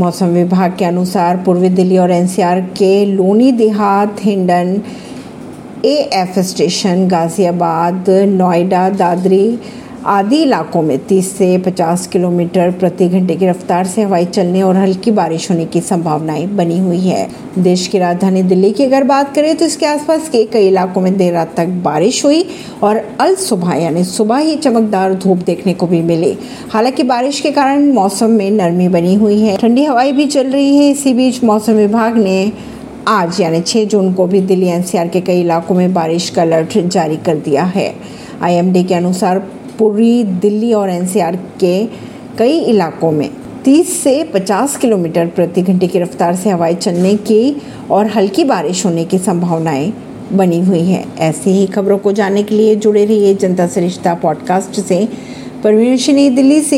मौसम विभाग के अनुसार पूर्वी दिल्ली और NCR C Loni Dehat, Hindon A F station, Ghaziabad, Noida, Dadri आदि इलाकों में 30 से 50 किलोमीटर प्रति घंटे की रफ्तार से हवाई चलने और हल्की बारिश होने की संभावनाएँ बनी हुई है। देश की राजधानी दिल्ली की अगर बात करें तो इसके आसपास के कई इलाकों में देर रात तक बारिश हुई और अल सुबह, यानी सुबह ही चमकदार धूप देखने को भी मिली। हालाँकि बारिश के कारण मौसम में नरमी बनी हुई है। ठंडी हवाई भी चल रही है। इसी बीच मौसम विभाग ने आज, यानी 6 जून को भी दिल्ली एनसीआर के कई इलाकों में बारिश का अलर्ट जारी कर दिया है। आईएमडी के अनुसार पूर्वी दिल्ली और एनसीआर के कई इलाकों में 30 से 50 किलोमीटर प्रति घंटे की रफ्तार से हवाएँ चलने की और हल्की बारिश होने की संभावनाएँ बनी हुई है। ऐसी ही खबरों को जानने के लिए जुड़े रहिए जनता सरिश्ता पॉडकास्ट से। परवीन दिल्ली से